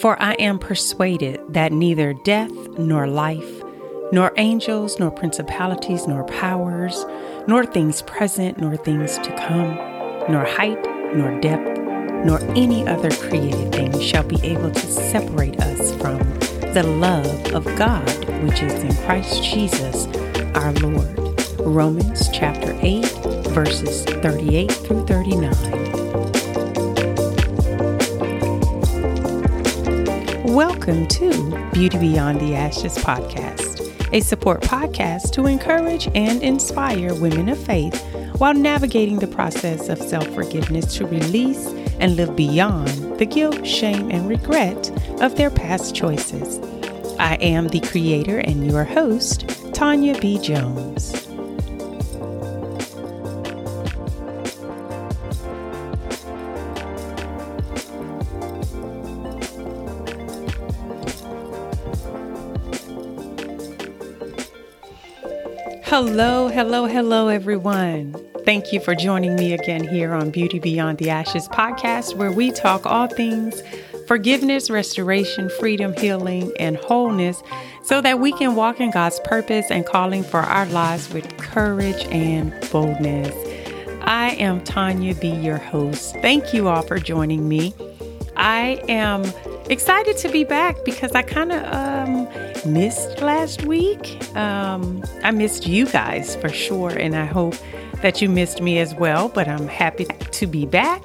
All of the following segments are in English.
For I am persuaded that neither death nor life, nor angels, nor principalities, nor powers, nor things present, nor things to come, nor height, nor depth, nor any other created thing shall be able to separate us from the love of God which is in Christ Jesus our Lord. Romans chapter 8, verses 38 through 39. Welcome to Beauty Beyond the Ashes podcast, a support podcast to encourage and inspire women of faith while navigating the process of self forgiveness to release and live beyond the guilt, shame, and regret of their past choices. I am the creator and your host, Tonya B. Jones. Hello, hello, hello, everyone. Thank you for joining me again here on Beauty Beyond the Ashes podcast, where we talk all things forgiveness, restoration, freedom, healing, and wholeness so that we can walk in God's purpose and calling for our lives with courage and boldness. I am Tonya B, your host. Thank you all for joining me. I am excited to be back because I kind of um, missed last week. Um, I missed you guys for sure, and I hope that you missed me as well. But I'm happy to be back,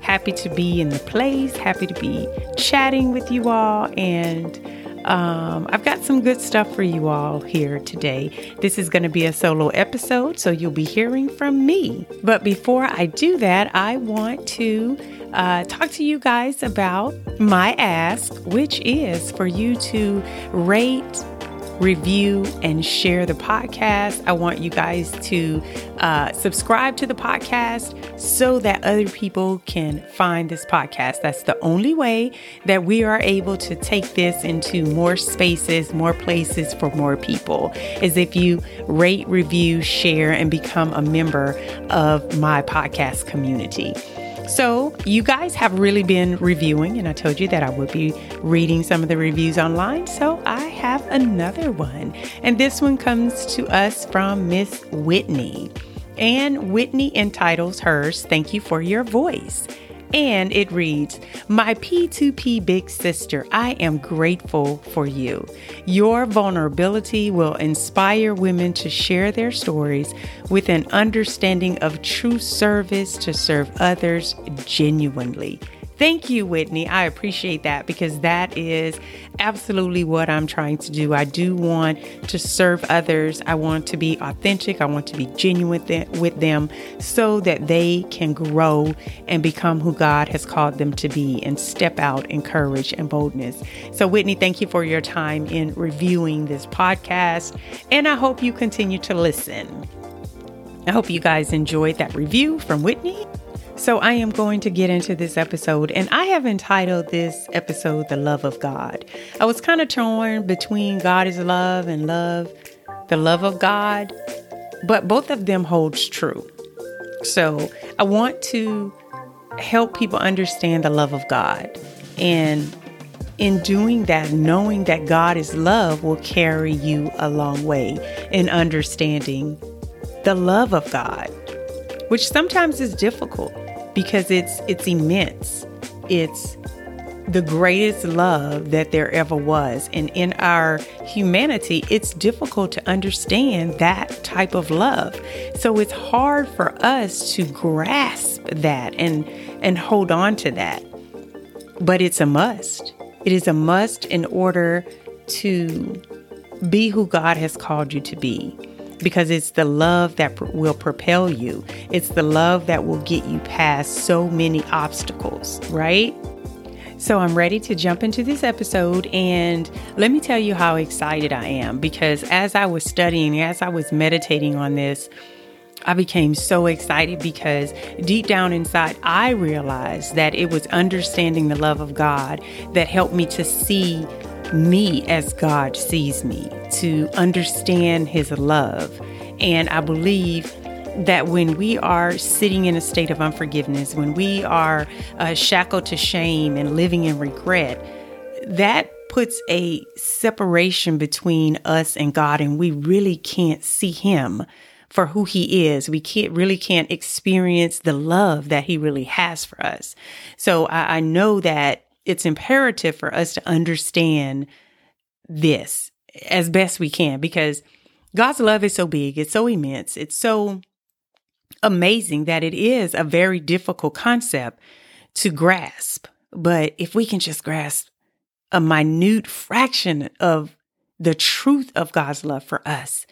happy to be in the place, happy to be chatting with you all, and um, I've got some good stuff for you all here today. This is going to be a solo episode, so you'll be hearing from me. But before I do that, I want to uh, talk to you guys about my ask, which is for you to rate, review, and share the podcast. I want you guys to uh, subscribe to the podcast so that other people can find this podcast. That's the only way that we are able to take this into more spaces, more places for more people, is if you rate, review, share, and become a member of my podcast community. So, you guys have really been reviewing, and I told you that I would be reading some of the reviews online. So, I have another one, and this one comes to us from Miss Whitney. And Whitney entitles hers, Thank You for Your Voice and it reads My P2P big sister, I am grateful for you. Your vulnerability will inspire women to share their stories with an understanding of true service to serve others genuinely. Thank you, Whitney. I appreciate that because that is absolutely what I'm trying to do. I do want to serve others. I want to be authentic. I want to be genuine with them so that they can grow and become who God has called them to be and step out in courage and boldness. So, Whitney, thank you for your time in reviewing this podcast. And I hope you continue to listen. I hope you guys enjoyed that review from Whitney. So, I am going to get into this episode, and I have entitled this episode The Love of God. I was kind of torn between God is love and love, the love of God, but both of them holds true. So, I want to help people understand the love of God. And in doing that, knowing that God is love will carry you a long way in understanding the love of God, which sometimes is difficult because it's it's immense. It's the greatest love that there ever was. And in our humanity, it's difficult to understand that type of love. So it's hard for us to grasp that and and hold on to that. But it's a must. It is a must in order to be who God has called you to be because it's the love that will propel you. It's the love that will get you past so many obstacles, right? So I'm ready to jump into this episode and let me tell you how excited I am because as I was studying, as I was meditating on this, I became so excited because deep down inside, I realized that it was understanding the love of God that helped me to see me as God sees me, to understand His love. And I believe that when we are sitting in a state of unforgiveness, when we are uh, shackled to shame and living in regret, that puts a separation between us and God, and we really can't see Him for who He is. We can't really can't experience the love that He really has for us. So I, I know that it's imperative for us to understand this as best we can because God's love is so big, it's so immense, it's so amazing that it is a very difficult concept to grasp. But if we can just grasp a minute fraction of the truth of God's love for us,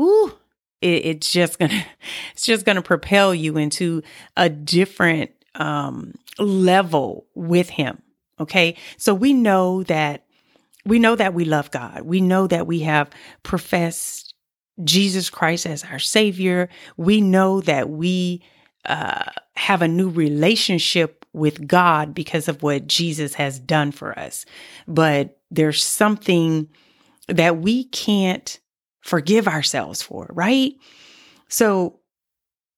ooh, it, it's just gonna it's just gonna propel you into a different um, level with Him. Okay, so we know that we know that we love God. We know that we have professed Jesus Christ as our Savior. We know that we uh, have a new relationship with God because of what Jesus has done for us. But there's something that we can't forgive ourselves for, right? So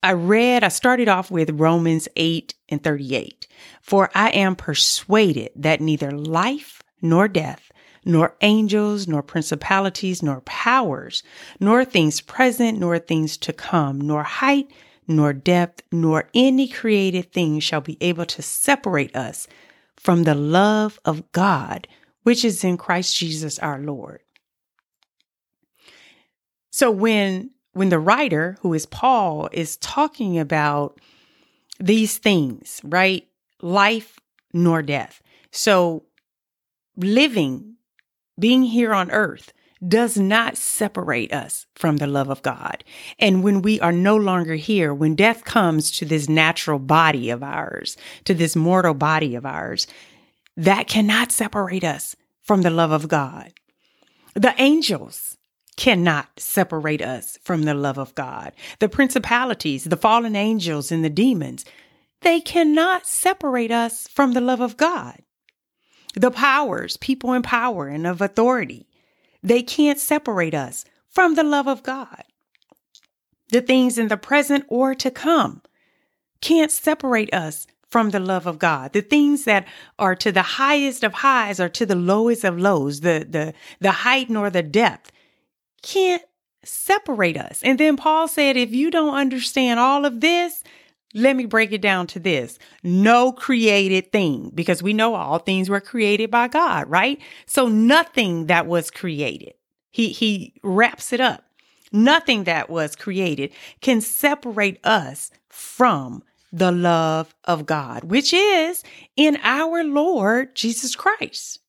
I read, I started off with Romans 8 and 38. For I am persuaded that neither life nor death, nor angels, nor principalities, nor powers, nor things present, nor things to come, nor height, nor depth, nor any created thing shall be able to separate us from the love of God, which is in Christ Jesus our Lord. So when when the writer, who is Paul, is talking about these things, right? Life nor death. So living, being here on earth, does not separate us from the love of God. And when we are no longer here, when death comes to this natural body of ours, to this mortal body of ours, that cannot separate us from the love of God. The angels cannot separate us from the love of God. The principalities, the fallen angels, and the demons, they cannot separate us from the love of God. The powers, people in power and of authority, they can't separate us from the love of God. The things in the present or to come can't separate us from the love of God. The things that are to the highest of highs or to the lowest of lows, the the the height nor the depth can't separate us. And then Paul said, if you don't understand all of this, let me break it down to this. No created thing, because we know all things were created by God, right? So nothing that was created, he, he wraps it up. Nothing that was created can separate us from the love of God, which is in our Lord Jesus Christ.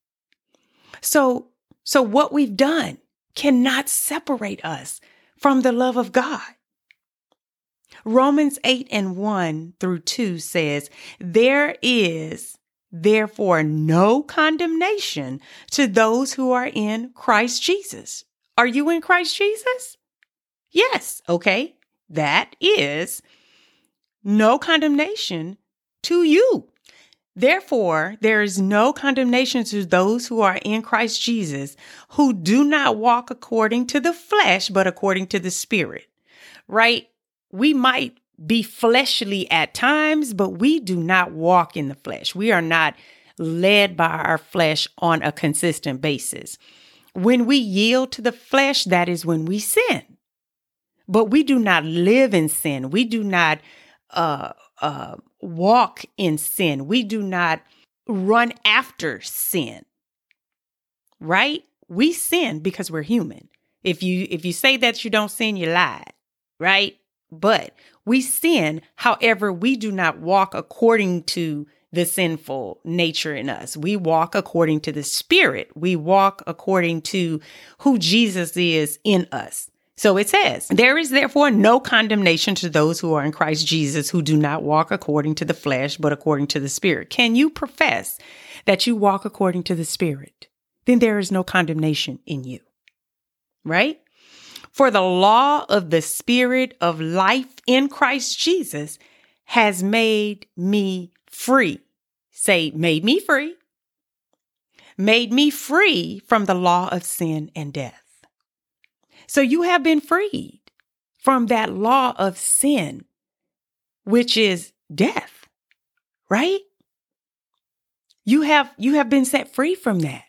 So, so what we've done cannot separate us from the love of God. Romans 8 and 1 through 2 says, There is therefore no condemnation to those who are in Christ Jesus. Are you in Christ Jesus? Yes. Okay. That is no condemnation to you. Therefore, there is no condemnation to those who are in Christ Jesus, who do not walk according to the flesh, but according to the Spirit. Right? we might be fleshly at times, but we do not walk in the flesh. We are not led by our flesh on a consistent basis. When we yield to the flesh, that is when we sin. But we do not live in sin. We do not uh, uh, walk in sin. We do not run after sin. Right? We sin because we're human. If you if you say that you don't sin, you lied. Right? But we sin, however, we do not walk according to the sinful nature in us. We walk according to the Spirit. We walk according to who Jesus is in us. So it says, There is therefore no condemnation to those who are in Christ Jesus who do not walk according to the flesh, but according to the Spirit. Can you profess that you walk according to the Spirit? Then there is no condemnation in you. Right? For the law of the Spirit of life in Christ Jesus has made me free. Say, made me free. Made me free from the law of sin and death. So you have been freed from that law of sin, which is death, right? You have you have been set free from that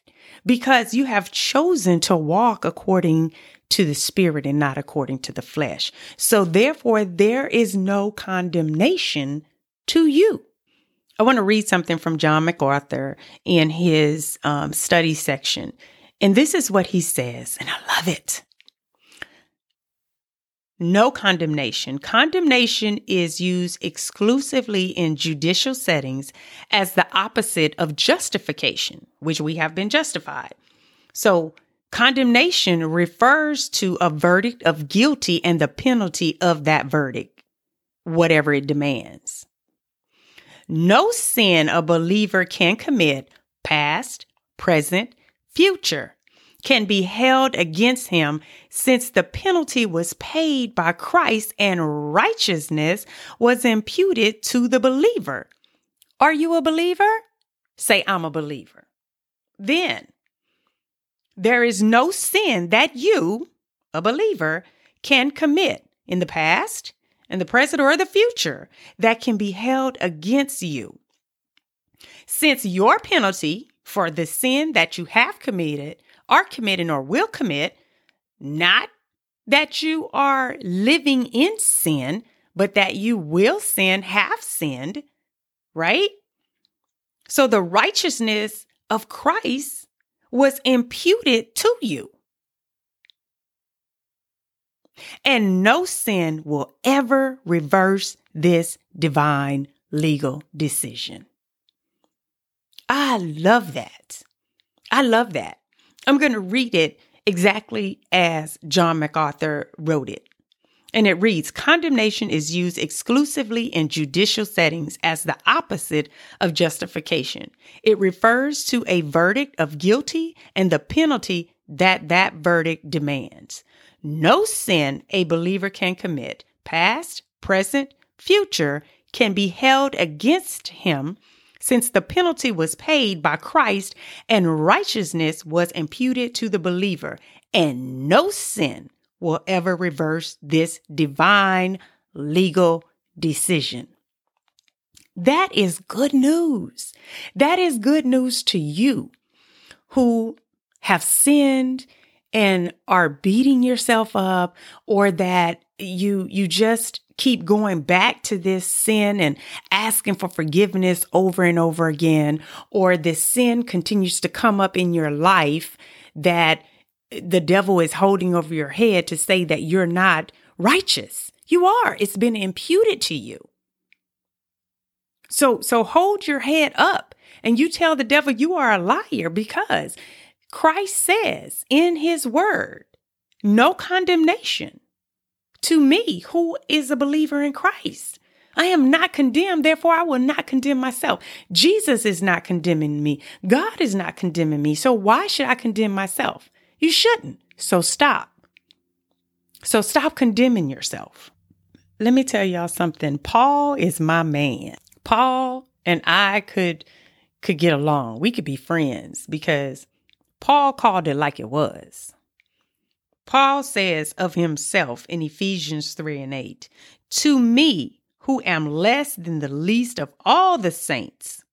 because you have chosen to walk according to the spirit and not according to the flesh. So therefore there is no condemnation to you. I want to read something from John MacArthur in his um, study section. And this is what he says, and I love it. No condemnation. Condemnation is used exclusively in judicial settings as the opposite of justification, which we have been justified. So, condemnation refers to a verdict of guilty and the penalty of that verdict, whatever it demands. No sin a believer can commit, past, present, future, can be held against him since the penalty was paid by Christ and righteousness was imputed to the believer. Are you a believer? Say, I'm a believer. Then there is no sin that you, a believer, can commit in the past, in the present, or the future that can be held against you. Since your penalty for the sin that you have committed are committing or will commit, not that you are living in sin, but that you will sin, have sinned, right? So the righteousness of Christ was imputed to you. And no sin will ever reverse this divine legal decision. I love that. I love that. I'm going to read it exactly as John MacArthur wrote it. And it reads Condemnation is used exclusively in judicial settings as the opposite of justification. It refers to a verdict of guilty and the penalty that that verdict demands. No sin a believer can commit, past, present, future, can be held against him since the penalty was paid by Christ and righteousness was imputed to the believer, and no sin will ever reverse this divine legal decision. That is good news. That is good news to you who have sinned and are beating yourself up or that you you just keep going back to this sin and asking for forgiveness over and over again, or this sin continues to come up in your life that the devil is holding over your head to say that you're not righteous. You are. It's been imputed to you. So, so hold your head up and you tell the devil you are a liar because Christ says in his word, no condemnation to me who is a believer in Christ. I am not condemned, therefore I will not condemn myself. Jesus is not condemning me. God is not condemning me. So why should I condemn myself? You shouldn't. So stop. So stop condemning yourself. Let me tell y'all something. Paul is my man. Paul and I could could get along. We could be friends because Paul called it like it was. Paul says of himself in Ephesians 3 and 8, To me, who am less than the least of all the saints,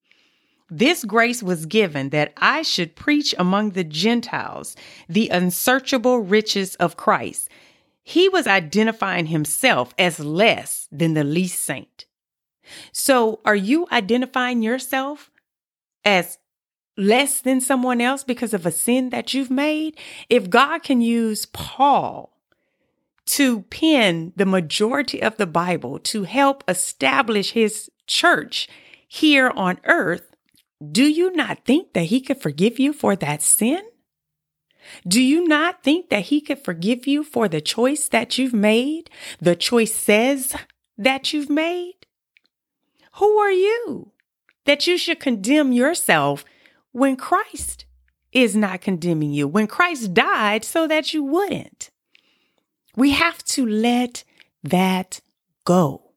this grace was given that I should preach among the Gentiles the unsearchable riches of Christ. He was identifying himself as less than the least saint. So, are you identifying yourself as less than someone else because of a sin that you've made, if God can use Paul to pen the majority of the Bible to help establish his church here on earth, do you not think that he could forgive you for that sin? Do you not think that he could forgive you for the choice that you've made, the choices that you've made? Who are you that you should condemn yourself when Christ is not condemning you, when Christ died so that you wouldn't. We have to let that go.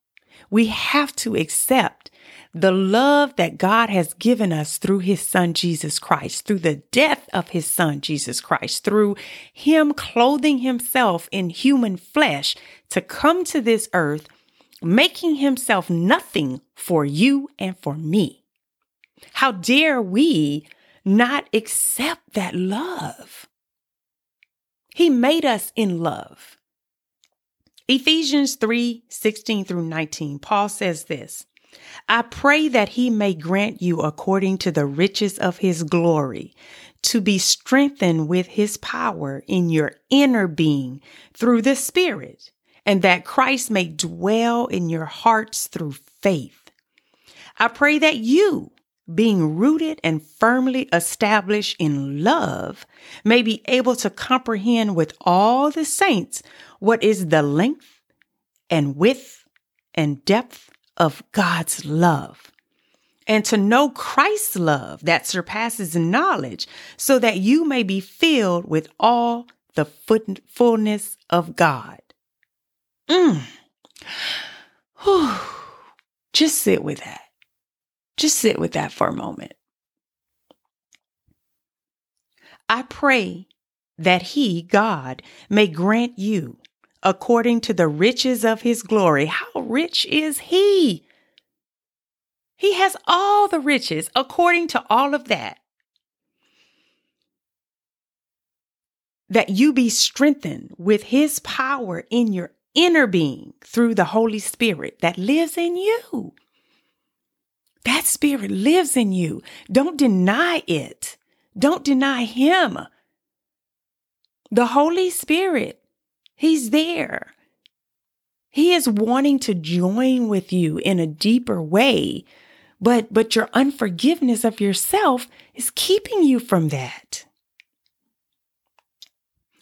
We have to accept the love that God has given us through his son Jesus Christ, through the death of his son Jesus Christ, through him clothing himself in human flesh to come to this earth, making himself nothing for you and for me. How dare we not accept that love? He made us in love. Ephesians 3 16 through 19, Paul says this I pray that he may grant you according to the riches of his glory to be strengthened with his power in your inner being through the Spirit, and that Christ may dwell in your hearts through faith. I pray that you, being rooted and firmly established in love, may be able to comprehend with all the saints what is the length and width and depth of God's love and to know Christ's love that surpasses knowledge, so that you may be filled with all the fullness of God. Mm. Just sit with that. Just sit with that for a moment. I pray that He, God, may grant you, according to the riches of His glory. How rich is He? He has all the riches according to all of that. That you be strengthened with his power in your inner being through the Holy Spirit that lives in you. That spirit lives in you. Don't deny it. Don't deny him. The Holy Spirit, he's there. He is wanting to join with you in a deeper way but but your unforgiveness of yourself is keeping you from that.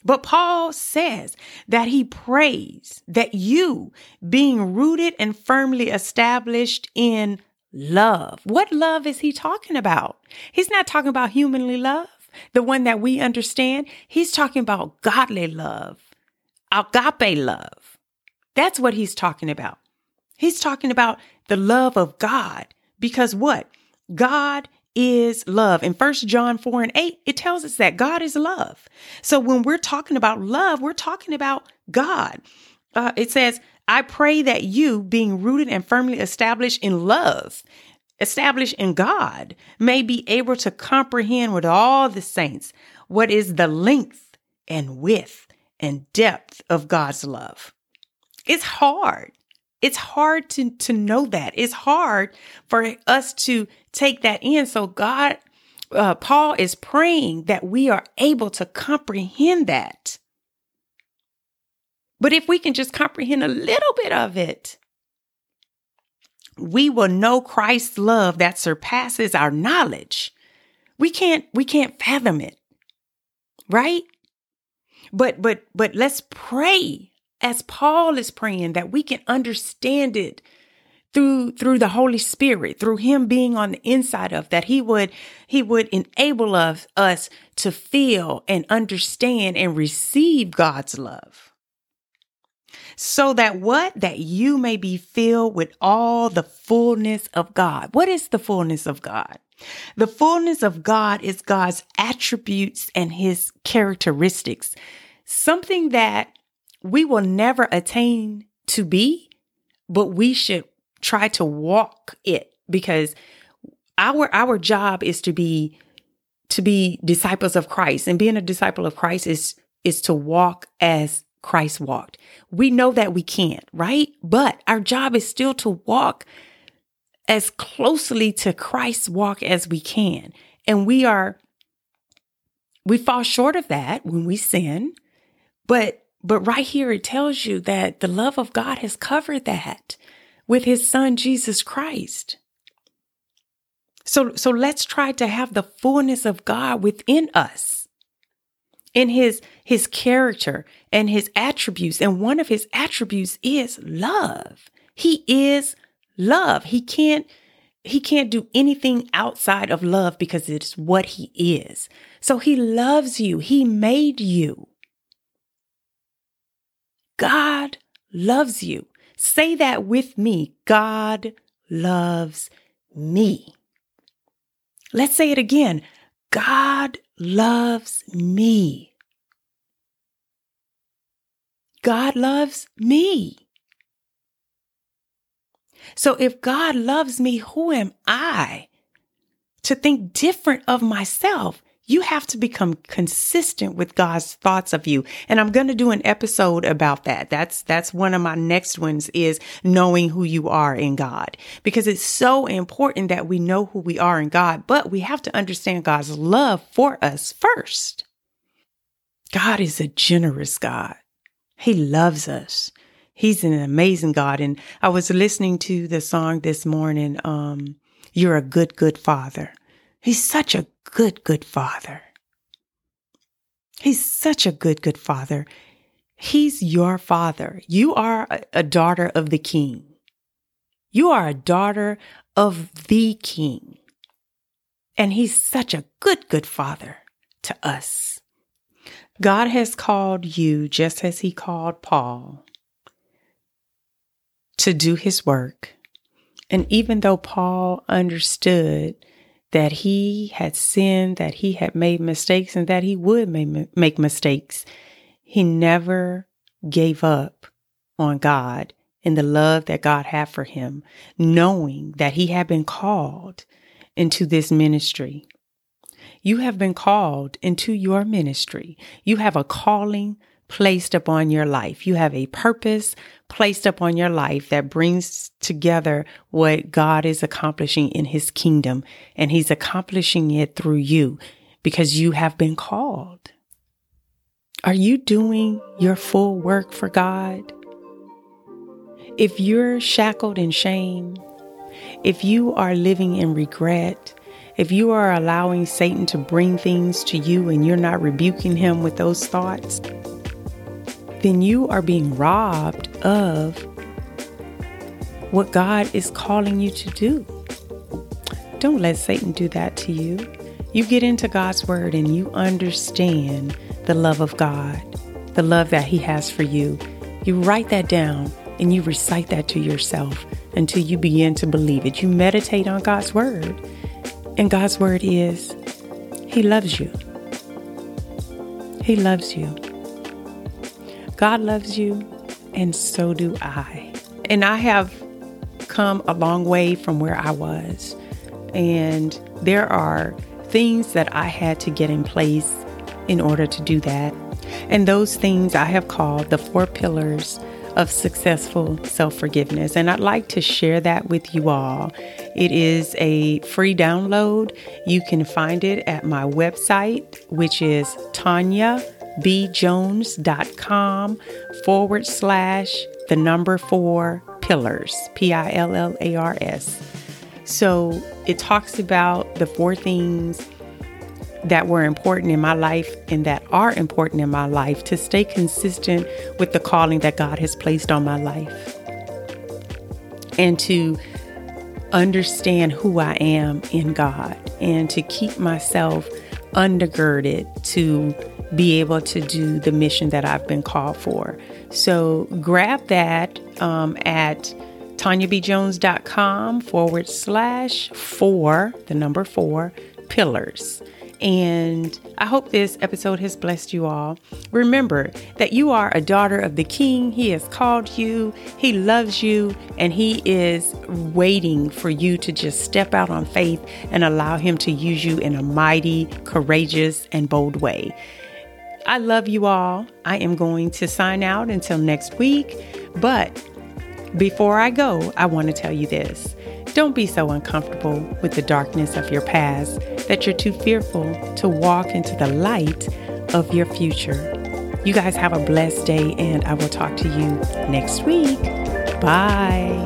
But Paul says that he prays that you, being rooted and firmly established in love. What love is he talking about? He's not talking about humanly love, the one that we understand. He's talking about godly love, agape love. That's what he's talking about. He's talking about the love of God because what? God is love. In 1 John 4 and 8, it tells us that God is love. So when we're talking about love, we're talking about God. Uh, it says, I pray that you, being rooted and firmly established in love, established in God, may be able to comprehend with all the saints what is the length and width and depth of God's love. It's hard. It's hard to, to know that. It's hard for us to take that in. So God, uh, Paul is praying that we are able to comprehend that. But if we can just comprehend a little bit of it, we will know Christ's love that surpasses our knowledge. We can't we can't fathom it. Right? But but but let's pray as Paul is praying, that we can understand it through through the Holy Spirit, through Him being on the inside of that, He would He would enable us us to feel and understand and receive God's love. So that what? That you may be filled with all the fullness of God. What is the fullness of God? The fullness of God is God's attributes and his characteristics. Something that we will never attain to be, but we should try to walk it because our our job is to be to be disciples of Christ and being a disciple of Christ is is to walk as Christ walked. We know that we can't, right? But our job is still to walk as closely to Christ's walk as we can. And we are we fall short of that when we sin, but but right here, it tells you that the love of God has covered that with his son, Jesus Christ. So, so let's try to have the fullness of God within us in his, his character and his attributes. And one of his attributes is love. He is love. He can't, he can't do anything outside of love because it's what he is. So he loves you. He made you. God loves you. Say that with me. God loves me. Let's say it again. God loves me. God loves me. So if God loves me, who am I to think different of myself. You have to become consistent with God's thoughts of you. And I'm going to do an episode about that. That's, that's one of my next ones is knowing who you are in God because it's so important that we know who we are in God, but we have to understand God's love for us first. God is a generous God. He loves us. He's an amazing God. And I was listening to the song this morning, um, You're a Good, Good Father. He's such a good, good father. He's such a good, good father. He's your father. You are a daughter of the king. You are a daughter of the king. And he's such a good, good father to us. God has called you just as he called Paul to do his work. And even though Paul understood that he had sinned, that he had made mistakes, and that he would make mistakes. He never gave up on God and the love that God had for him, knowing that he had been called into this ministry. You have been called into your ministry. You have a calling placed upon your life. You have a purpose placed upon your life that brings together what God is accomplishing in his kingdom. And he's accomplishing it through you because you have been called. Are you doing your full work for God? If you're shackled in shame, if you are living in regret, if you are allowing Satan to bring things to you and you're not rebuking him with those thoughts, then you are being robbed of what God is calling you to do. Don't let Satan do that to you. You get into God's word and you understand the love of God, the love that He has for you. You write that down and you recite that to yourself until you begin to believe it. You meditate on God's word, and God's word is He loves you. He loves you. God loves you, and so do I. And I have come a long way from where I was. And there are things that I had to get in place in order to do that. And those things I have called the four pillars of successful self forgiveness. And I'd like to share that with you all. It is a free download. You can find it at my website, which is Tonya bjones.com forward slash the number four pillars, P I L L A R S. So it talks about the four things that were important in my life and that are important in my life to stay consistent with the calling that God has placed on my life and to understand who I am in God and to keep myself undergirded to be able to do the mission that I've been called for. So grab that um, at tonyabjones.com forward slash four, the number four, pillars. And I hope this episode has blessed you all. Remember that you are a daughter of the King. He has called you, He loves you, and He is waiting for you to just step out on faith and allow Him to use you in a mighty, courageous, and bold way. I love you all. I am going to sign out until next week. But before I go, I want to tell you this. Don't be so uncomfortable with the darkness of your past that you're too fearful to walk into the light of your future. You guys have a blessed day, and I will talk to you next week. Bye.